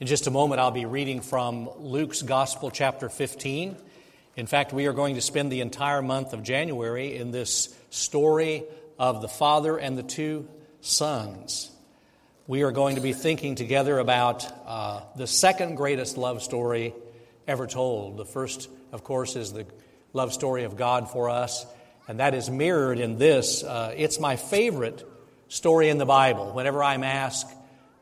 In just a moment, I'll be reading from Luke's Gospel, chapter 15. In fact, we are going to spend the entire month of January in this story of the Father and the two sons. We are going to be thinking together about uh, the second greatest love story ever told. The first, of course, is the love story of God for us, and that is mirrored in this. Uh, it's my favorite story in the Bible. Whenever I'm asked,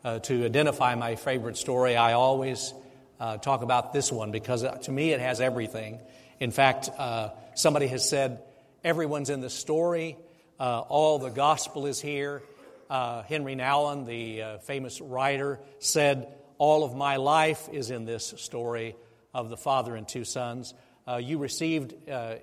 uh, to identify my favorite story, I always uh, talk about this one because uh, to me it has everything. In fact, uh, somebody has said, everyone's in the story, uh, all the gospel is here. Uh, Henry Nouwen, the famous writer, said, All of my life is in this story of the father and two sons. you received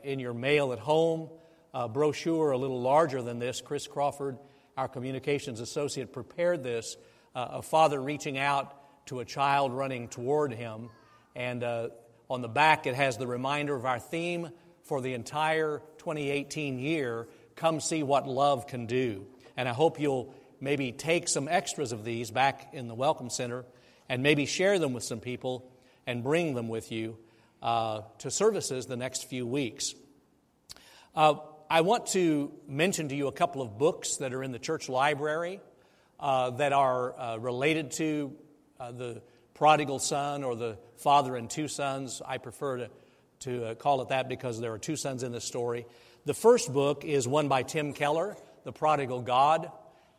in your mail at home a brochure a little larger than this. Chris Crawford, our communications associate, prepared this uh, a father reaching out to a child running toward him. And uh, on the back, it has the reminder of our theme for the entire 2018 year Come See What Love Can Do. And I hope you'll maybe take some extras of these back in the Welcome Center and maybe share them with some people and bring them with you uh, to services the next few weeks. Uh, I want to mention to you a couple of books that are in the church library uh, that are uh, related to uh, the prodigal son or the father and two sons. I prefer to, to uh, call it that because there are two sons in this story. The first book is one by Tim Keller, The Prodigal God,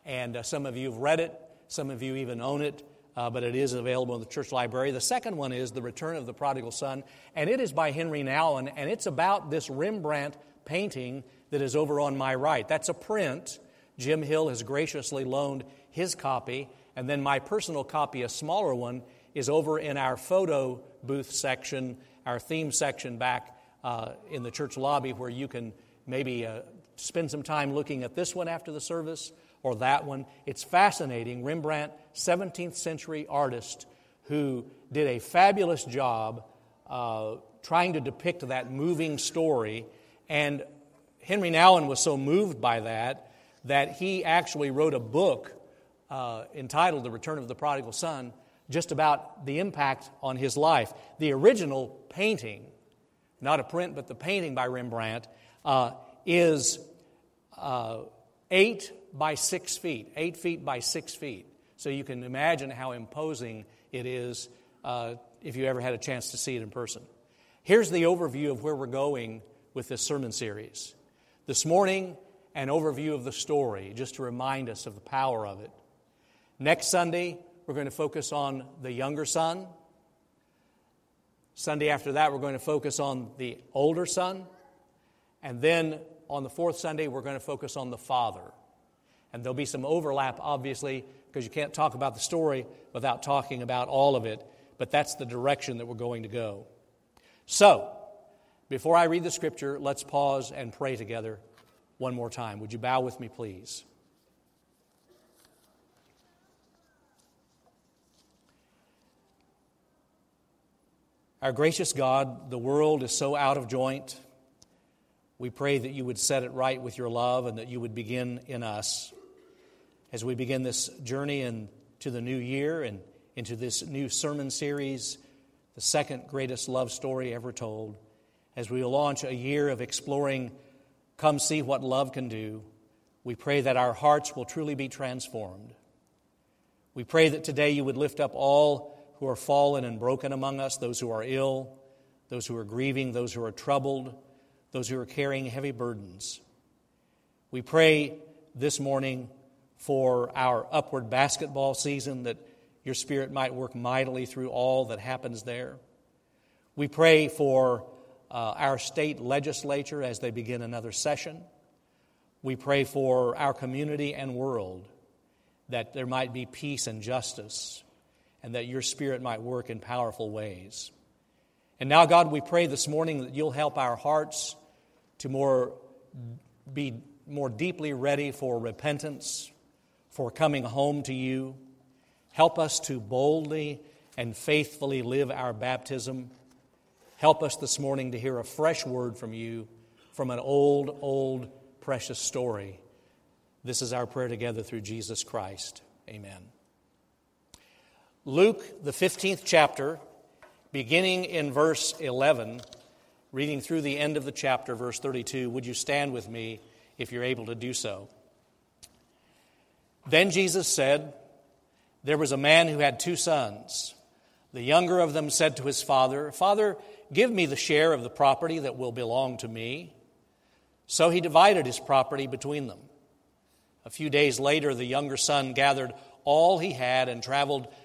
and some of you have read it, some of you even own it. Uh, but it is available in the church library. The second one is The Return of the Prodigal Son, and it is by Henry Nouwen, and it's about this Rembrandt painting that is over on my right. That's a print. Jim Hill has graciously loaned his copy, and then my personal copy, a smaller one, is over in our photo booth section, our theme section back uh, in the church lobby, where you can maybe uh, spend some time looking at this one after the service or that one. It's fascinating. Rembrandt, 17th century artist who did a fabulous job uh, trying to depict that moving story. And Henry Nouwen was so moved by that that he actually wrote a book uh, entitled The Return of the Prodigal Son, just about the impact on his life. The original painting, not a print, but the painting by Rembrandt, uh, is uh, eight by six feet, eight feet by six feet. So you can imagine how imposing it is uh, if you ever had a chance to see it in person. Here's the overview of where we're going with this sermon series. This morning, an overview of the story, just to remind us of the power of it. Next Sunday, we're going to focus on the younger son. Sunday after that, we're going to focus on the older son. And then on the fourth Sunday, we're going to focus on the father. And there'll be some overlap, obviously, because you can't talk about the story without talking about all of it. But that's the direction that we're going to go. So, before I read the scripture, let's pause and pray together one more time. Would you bow with me, please? Our gracious God, the world is so out of joint. We pray that you would set it right with your love and that you would begin in us. As we begin this journey into the new year and into this new sermon series, the second greatest love story ever told, as we launch a year of exploring Come See What Love Can Do, we pray that our hearts will truly be transformed. We pray that today you would lift up all who are fallen and broken among us, those who are ill, those who are grieving, those who are troubled, those who are carrying heavy burdens. We pray this morning for our upward basketball season that your Spirit might work mightily through all that happens there. We pray for uh, our state legislature as they begin another session. We pray for our community and world that there might be peace and justice and that your Spirit might work in powerful ways. And now, God, we pray this morning that you'll help our hearts to more, be more deeply ready for repentance, for coming home to you. Help us to boldly and faithfully live our baptism. Help us this morning to hear a fresh word from you from an old, old, precious story. This is our prayer together through Jesus Christ. Amen. Luke, the 15th chapter, beginning in verse 11, reading through the end of the chapter, verse 32. Would you stand with me if you're able to do so? Then Jesus said, There was a man who had two sons. The younger of them said to his father, Father, give me the share of the property that will belong to me. So he divided his property between them. A few days later, the younger son gathered all he had and traveled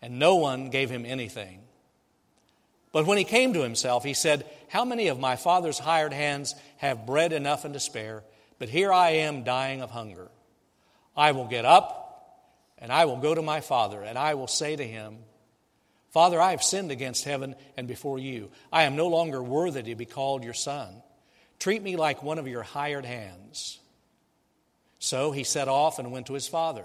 and no one gave him anything. But when he came to himself, he said, How many of my father's hired hands have bread enough and to spare? But here I am dying of hunger. I will get up and I will go to my father, and I will say to him, Father, I have sinned against heaven and before you. I am no longer worthy to be called your son. Treat me like one of your hired hands. So he set off and went to his father.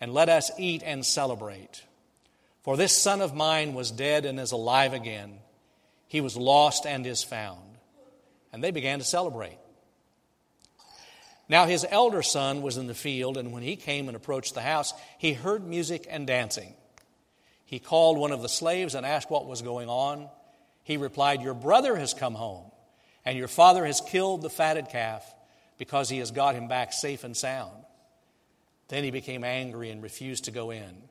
and let us eat and celebrate. For this son of mine was dead and is alive again. He was lost and is found. And they began to celebrate. Now his elder son was in the field, and when he came and approached the house, he heard music and dancing. He called one of the slaves and asked what was going on. He replied, Your brother has come home, and your father has killed the fatted calf because he has got him back safe and sound. Then he became angry and refused to go in.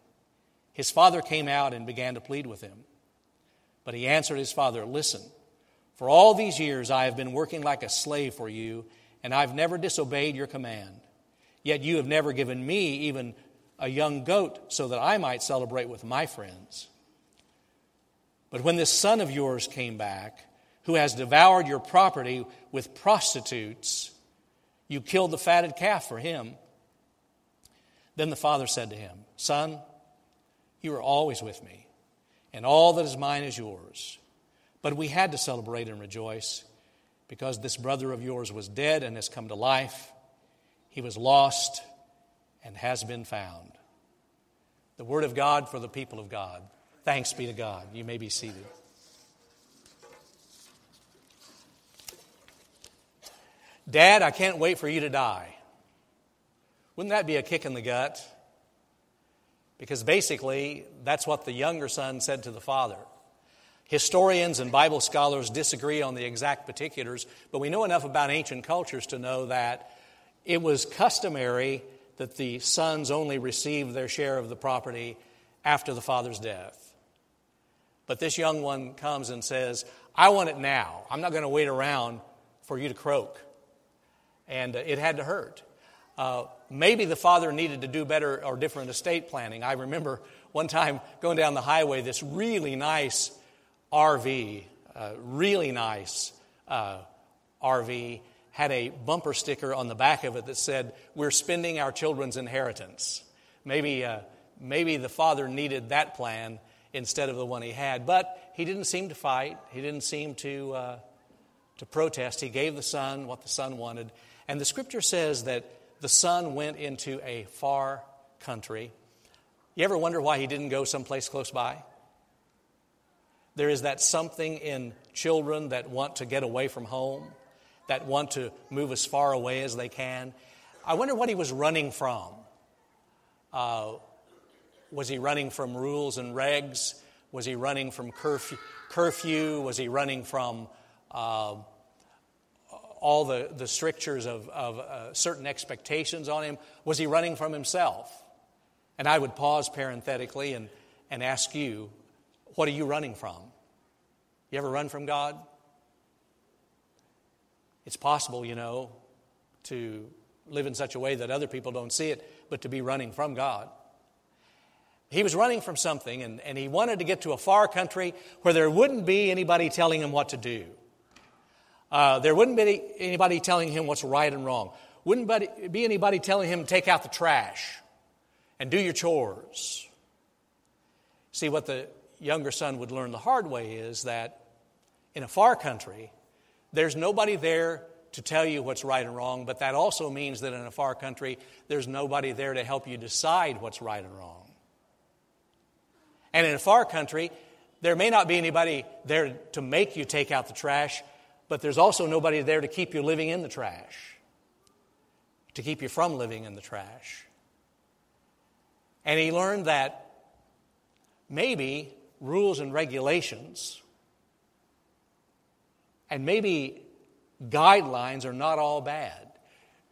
His father came out and began to plead with him. But he answered his father, Listen, for all these years I have been working like a slave for you, and I've never disobeyed your command. Yet you have never given me even a young goat so that I might celebrate with my friends. But when this son of yours came back, who has devoured your property with prostitutes, you killed the fatted calf for him. Then the father said to him, Son, you are always with me, and all that is mine is yours. But we had to celebrate and rejoice because this brother of yours was dead and has come to life. He was lost and has been found. The word of God for the people of God. Thanks be to God. You may be seated. Dad, I can't wait for you to die. Wouldn't that be a kick in the gut? Because basically, that's what the younger son said to the father. Historians and Bible scholars disagree on the exact particulars, but we know enough about ancient cultures to know that it was customary that the sons only received their share of the property after the father's death. But this young one comes and says, I want it now. I'm not going to wait around for you to croak. And uh, it had to hurt. Uh, maybe the father needed to do better or different estate planning. I remember one time going down the highway, this really nice RV, uh, really nice uh, RV, had a bumper sticker on the back of it that said, We're spending our children's inheritance. Maybe, uh, maybe the father needed that plan instead of the one he had. But he didn't seem to fight, he didn't seem to, uh, to protest. He gave the son what the son wanted. And the scripture says that the son went into a far country. You ever wonder why he didn't go someplace close by? There is that something in children that want to get away from home, that want to move as far away as they can. I wonder what he was running from. Uh, was he running from rules and regs? Was he running from curfew? curfew? Was he running from uh, all the, the strictures of, of uh, certain expectations on him? Was he running from himself? And I would pause parenthetically and, and ask you, what are you running from? You ever run from God? It's possible, you know, to live in such a way that other people don't see it, but to be running from God. He was running from something, and, and he wanted to get to a far country where there wouldn't be anybody telling him what to do. Uh, there wouldn't be anybody telling him what's right and wrong. Wouldn't be anybody telling him take out the trash and do your chores. See, what the younger son would learn the hard way is that in a far country, there's nobody there to tell you what's right and wrong, but that also means that in a far country, there's nobody there to help you decide what's right and wrong. And in a far country, there may not be anybody there to make you take out the trash, but there's also nobody there to keep you living in the trash, to keep you from living in the trash. And he learned that maybe rules and regulations and maybe guidelines are not all bad.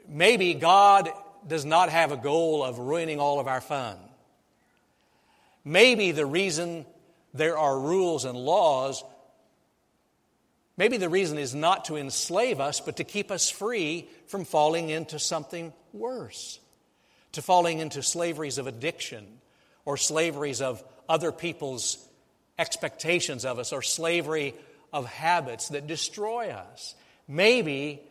Maybe God does not have a goal of ruining all of our fun. Maybe the reason there are rules and laws, maybe the reason is not to enslave us, but to keep us free from falling into something worse, to falling into slaveries of addiction or slaveries of other people's expectations of us or slavery of habits that destroy us. Maybe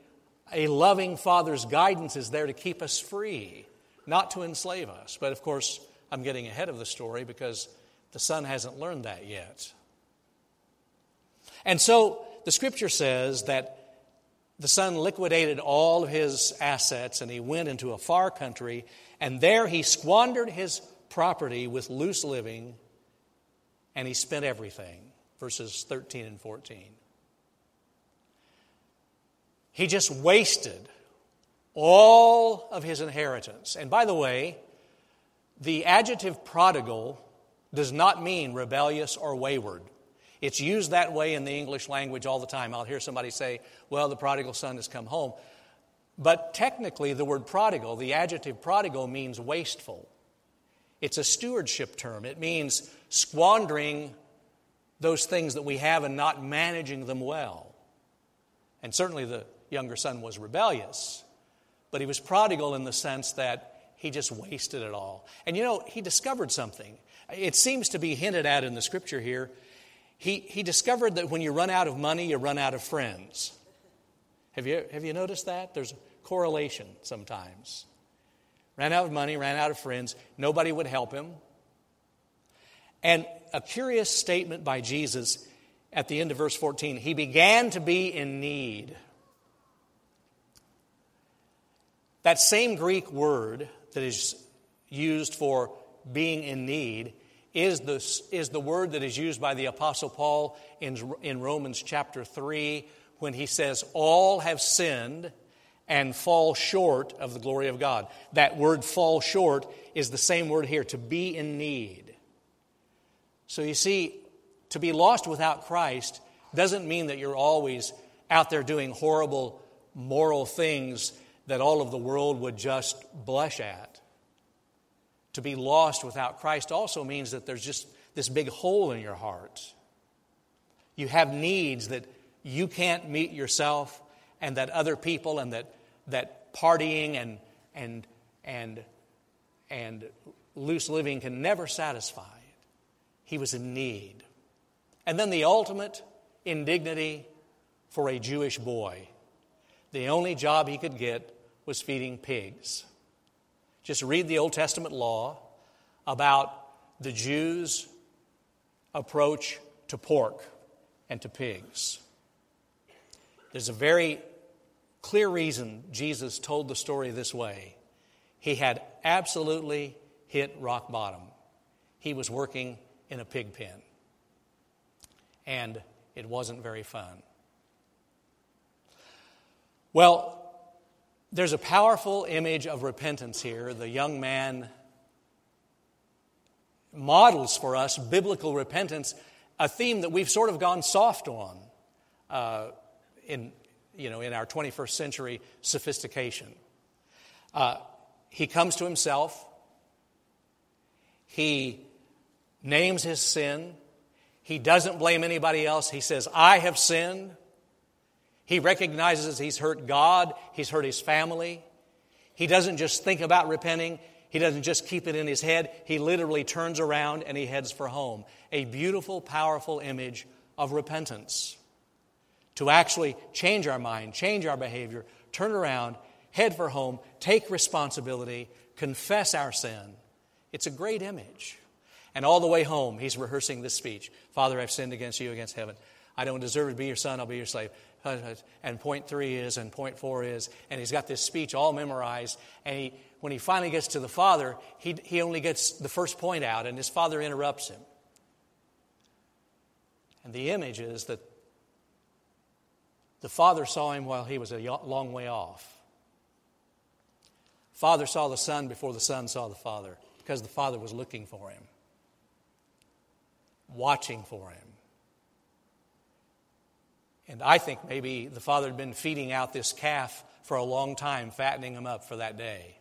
a loving father's guidance is there to keep us free, not to enslave us. But of course, I'm getting ahead of the story because the son hasn't learned that yet. And so the scripture says that the son liquidated all of his assets and he went into a far country, and there he squandered his property with loose living and he spent everything. Verses 13 and 14. He just wasted all of his inheritance. And by the way, the adjective prodigal does not mean rebellious or wayward. It's used that way in the English language all the time. I'll hear somebody say, well, the prodigal son has come home. But technically, the word prodigal, the adjective prodigal, means wasteful. It's a stewardship term. It means squandering those things that we have and not managing them well. And certainly the younger son was rebellious, but he was prodigal in the sense that he just wasted it all. And you know, he discovered something. It seems to be hinted at in the scripture here. He, he discovered that when you run out of money, you run out of friends. Have you, have you noticed that? There's a correlation sometimes. Ran out of money, ran out of friends. Nobody would help him. And a curious statement by Jesus at the end of verse 14 he began to be in need. That same Greek word that is used for being in need is the, is the word that is used by the Apostle Paul in, in Romans chapter 3 when he says, All have sinned and fall short of the glory of God. That word fall short is the same word here, to be in need. So you see, to be lost without Christ doesn't mean that you're always out there doing horrible moral things that all of the world would just blush at. To be lost without Christ also means that there's just this big hole in your heart. You have needs that you can't meet yourself, and that other people and that, that partying and, and, and, and loose living can never satisfy. He was in need. And then the ultimate indignity for a Jewish boy. The only job he could get was feeding pigs. Just read the Old Testament law about the Jews' approach to pork and to pigs. There's a very clear reason Jesus told the story this way. He had absolutely hit rock bottom. He was working in a pig pen, and it wasn't very fun. Well, there's a powerful image of repentance here. The young man models for us biblical repentance, a theme that we've sort of gone soft on uh, in, you know, in our 21st century sophistication. Uh, he comes to himself, he names his sin, He doesn't blame anybody else. He says, I have sinned. He recognizes he's hurt God, he's hurt his family. He doesn't just think about repenting, he doesn't just keep it in his head. He literally turns around and he heads for home. A beautiful, powerful image of repentance. To actually change our mind, change our behavior, turn around, head for home, take responsibility, confess our sin. It's a great image. And all the way home, he's rehearsing this speech Father, I've sinned against you, against heaven. I don't deserve to be your son, I'll be your slave. And point three is, and point four is, and he's got this speech all memorized. And he, when he finally gets to the father, he, he only gets the first point out, and his father interrupts him. And the image is that the father saw him while he was a long way off. Father saw the son before the son saw the father because the father was looking for him, watching for him. And I think maybe the father had been feeding out this calf for a long time, fattening him up for that day.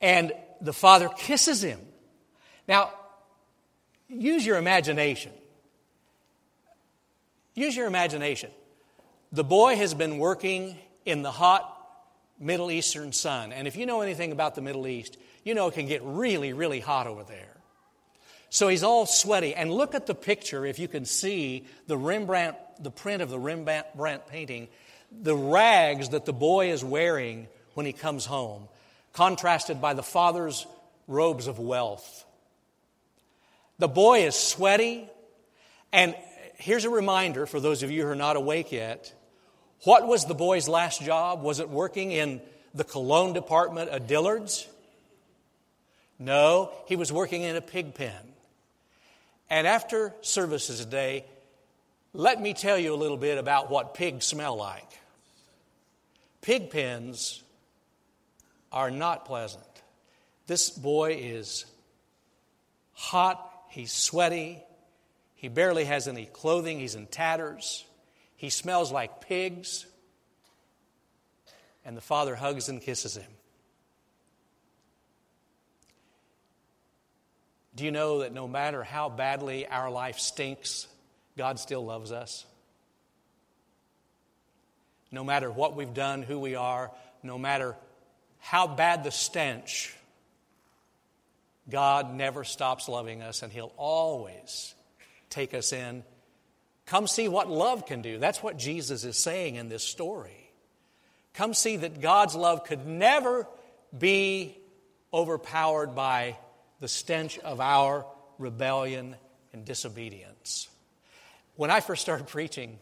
And the father kisses him. Now, use your imagination. Use your imagination. The boy has been working in the hot Middle Eastern sun. And if you know anything about the Middle East, you know it can get really, really hot over there. So he's all sweaty. And look at the picture if you can see the Rembrandt, the print of the Rembrandt painting, the rags that the boy is wearing when he comes home, contrasted by the father's robes of wealth. The boy is sweaty. And here's a reminder for those of you who are not awake yet. What was the boy's last job? Was it working in the cologne department at Dillard's? No, he was working in a pig pen. And after services today, let me tell you a little bit about what pigs smell like. Pig pens are not pleasant. This boy is hot, he's sweaty, he barely has any clothing, he's in tatters, he smells like pigs. And the father hugs and kisses him. Do you know that no matter how badly our life stinks, God still loves us? No matter what we've done, who we are, no matter how bad the stench, God never stops loving us and He'll always take us in. Come see what love can do. That's what Jesus is saying in this story. Come see that God's love could never be overpowered by the stench of our rebellion and disobedience. When I first started preaching,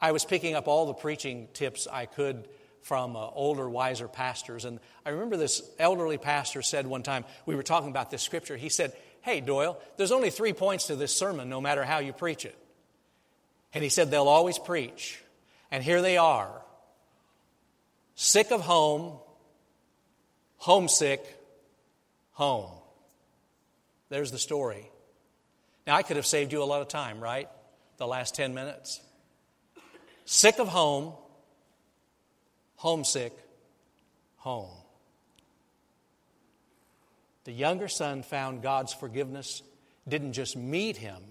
I was picking up all the preaching tips I could from uh, older, wiser pastors. And I remember this elderly pastor said one time, we were talking about this scripture. He said, Hey, Doyle, there's only three points to this sermon, no matter how you preach it. And he said, They'll always preach. And here they are sick of home, homesick, home. There's the story. Now, I could have saved you a lot of time, right? The last 10 minutes. Sick of home, homesick, home. The younger son found God's forgiveness, didn't just meet him,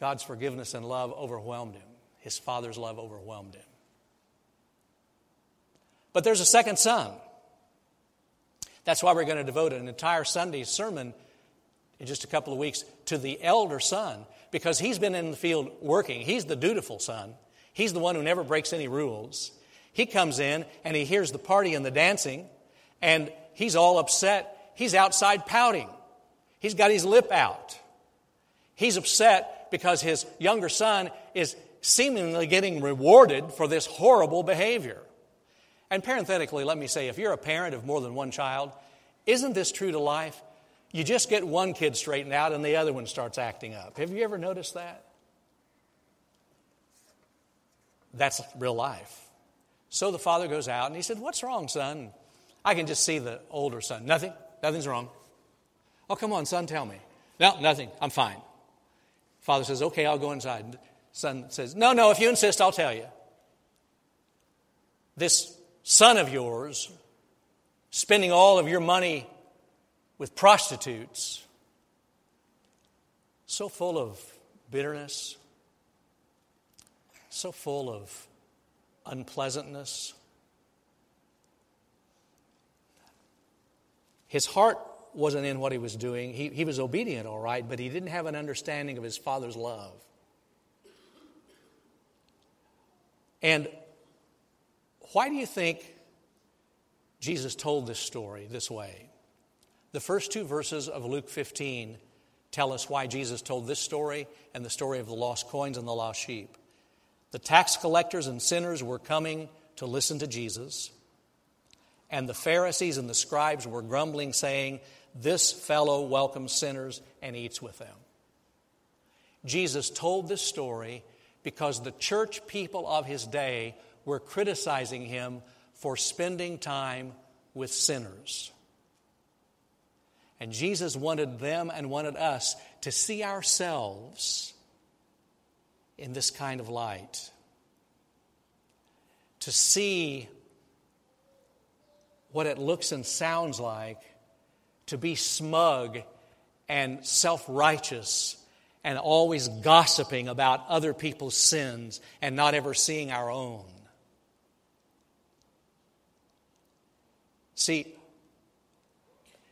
God's forgiveness and love overwhelmed him. His father's love overwhelmed him. But there's a second son. That's why we're going to devote an entire Sunday sermon in just a couple of weeks to the elder son because he's been in the field working. He's the dutiful son. He's the one who never breaks any rules. He comes in and he hears the party and the dancing and he's all upset. He's outside pouting. He's got his lip out. He's upset because his younger son is seemingly getting rewarded for this horrible behavior. And parenthetically, let me say if you're a parent of more than one child, isn't this true to life? You just get one kid straightened out and the other one starts acting up. Have you ever noticed that? That's real life. So the father goes out and he said, What's wrong, son? I can just see the older son. Nothing. Nothing's wrong. Oh, come on, son, tell me. No, nothing. I'm fine. Father says, Okay, I'll go inside. Son says, No, no, if you insist, I'll tell you. This son of yours spending all of your money with prostitutes, so full of bitterness, so full of unpleasantness. His heart wasn't in what he was doing. He, he was obedient, all right, but he didn't have an understanding of his father's love. And why do you think Jesus told this story this way? The first two verses of Luke 15 tell us why Jesus told this story and the story of the lost coins and the lost sheep. The tax collectors and sinners were coming to listen to Jesus, and the Pharisees and the scribes were grumbling, saying, This fellow welcomes sinners and eats with them. Jesus told this story because the church people of his day were criticizing him for spending time with sinners. And Jesus wanted them and wanted us to see ourselves in this kind of light. To see what it looks and sounds like to be smug and self righteous and always gossiping about other people's sins and not ever seeing our own. See,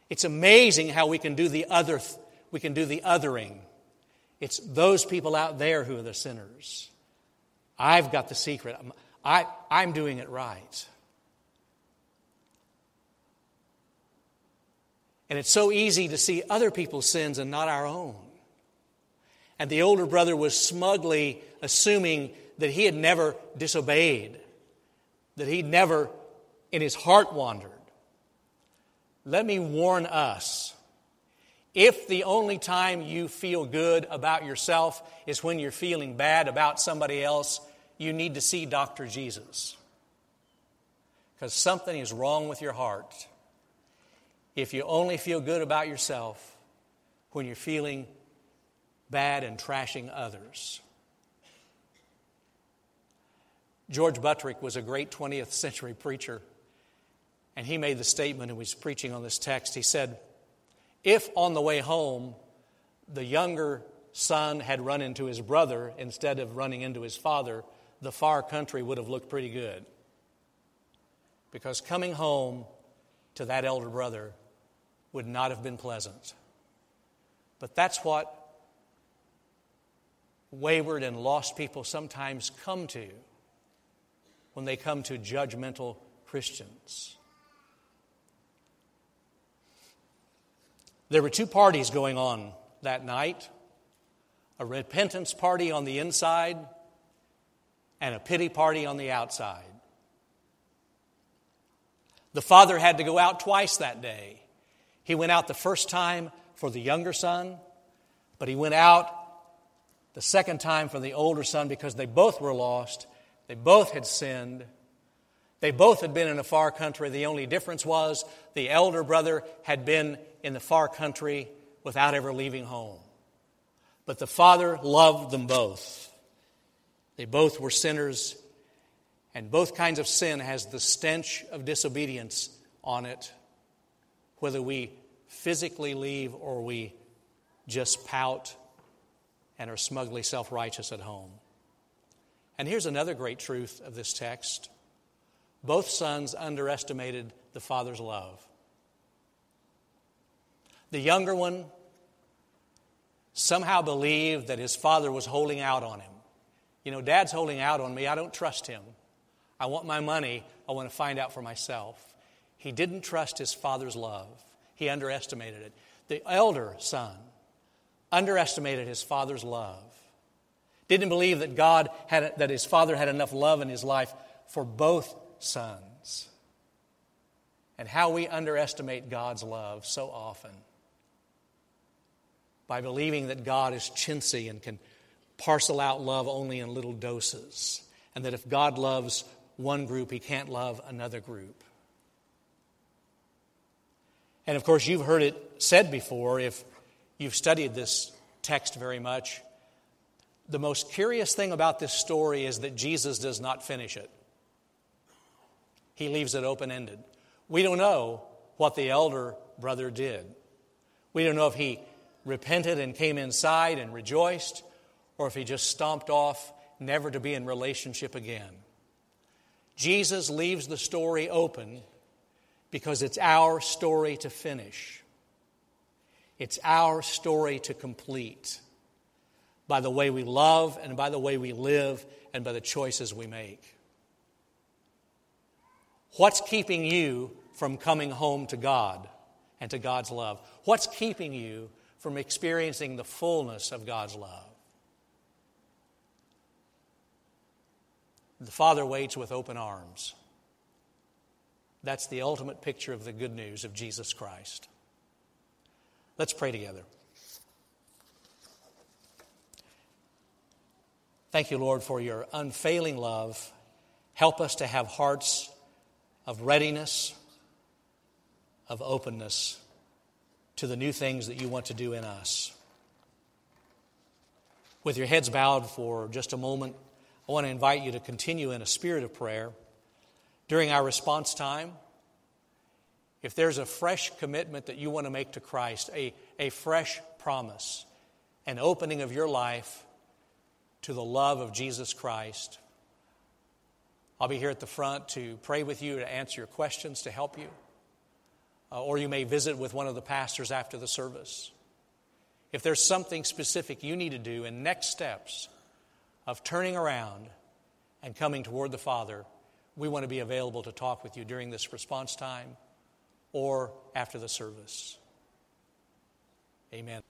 it's amazing how we can do the other we can do the othering. It's those people out there who are the sinners. I've got the secret. I, I'm doing it right. And it's so easy to see other people's sins and not our own. And the older brother was smugly assuming that he had never disobeyed, that he'd never in his heart wandered. Let me warn us if the only time you feel good about yourself is when you're feeling bad about somebody else, you need to see Dr. Jesus. Because something is wrong with your heart. If you only feel good about yourself when you're feeling bad and trashing others. George Buttrick was a great 20th century preacher, and he made the statement and was preaching on this text. He said, If on the way home the younger son had run into his brother instead of running into his father, the far country would have looked pretty good. Because coming home to that elder brother would not have been pleasant. But that's what wayward and lost people sometimes come to when they come to judgmental Christians. There were two parties going on that night a repentance party on the inside and a pity party on the outside. The father had to go out twice that day. He went out the first time for the younger son, but he went out the second time for the older son because they both were lost. They both had sinned. They both had been in a far country. The only difference was the elder brother had been in the far country without ever leaving home. But the father loved them both. They both were sinners, and both kinds of sin has the stench of disobedience on it, whether we physically leave or we just pout and are smugly self righteous at home. And here's another great truth of this text both sons underestimated the father's love. The younger one somehow believed that his father was holding out on him. You know, dad's holding out on me. I don't trust him. I want my money. I want to find out for myself. He didn't trust his father's love, he underestimated it. The elder son underestimated his father's love. Didn't believe that God had that his father had enough love in his life for both sons. And how we underestimate God's love so often by believing that God is chintzy and can parcel out love only in little doses, and that if God loves one group, he can't love another group. And of course, you've heard it said before if you've studied this text very much. The most curious thing about this story is that Jesus does not finish it, he leaves it open ended. We don't know what the elder brother did. We don't know if he repented and came inside and rejoiced, or if he just stomped off, never to be in relationship again. Jesus leaves the story open because it's our story to finish. It's our story to complete by the way we love and by the way we live and by the choices we make. What's keeping you from coming home to God and to God's love? What's keeping you from experiencing the fullness of God's love? The Father waits with open arms. That's the ultimate picture of the good news of Jesus Christ. Let's pray together. Thank you, Lord, for your unfailing love. Help us to have hearts of readiness, of openness to the new things that you want to do in us. With your heads bowed for just a moment, I want to invite you to continue in a spirit of prayer. During our response time, if there's a fresh commitment that you want to make to Christ, a, a fresh promise, an opening of your life to the love of Jesus Christ, I'll be here at the front to pray with you, to answer your questions, to help you. Uh, or you may visit with one of the pastors after the service. If there's something specific you need to do in next steps of turning around and coming toward the Father, we want to be available to talk with you during this response time or after the service. Amen.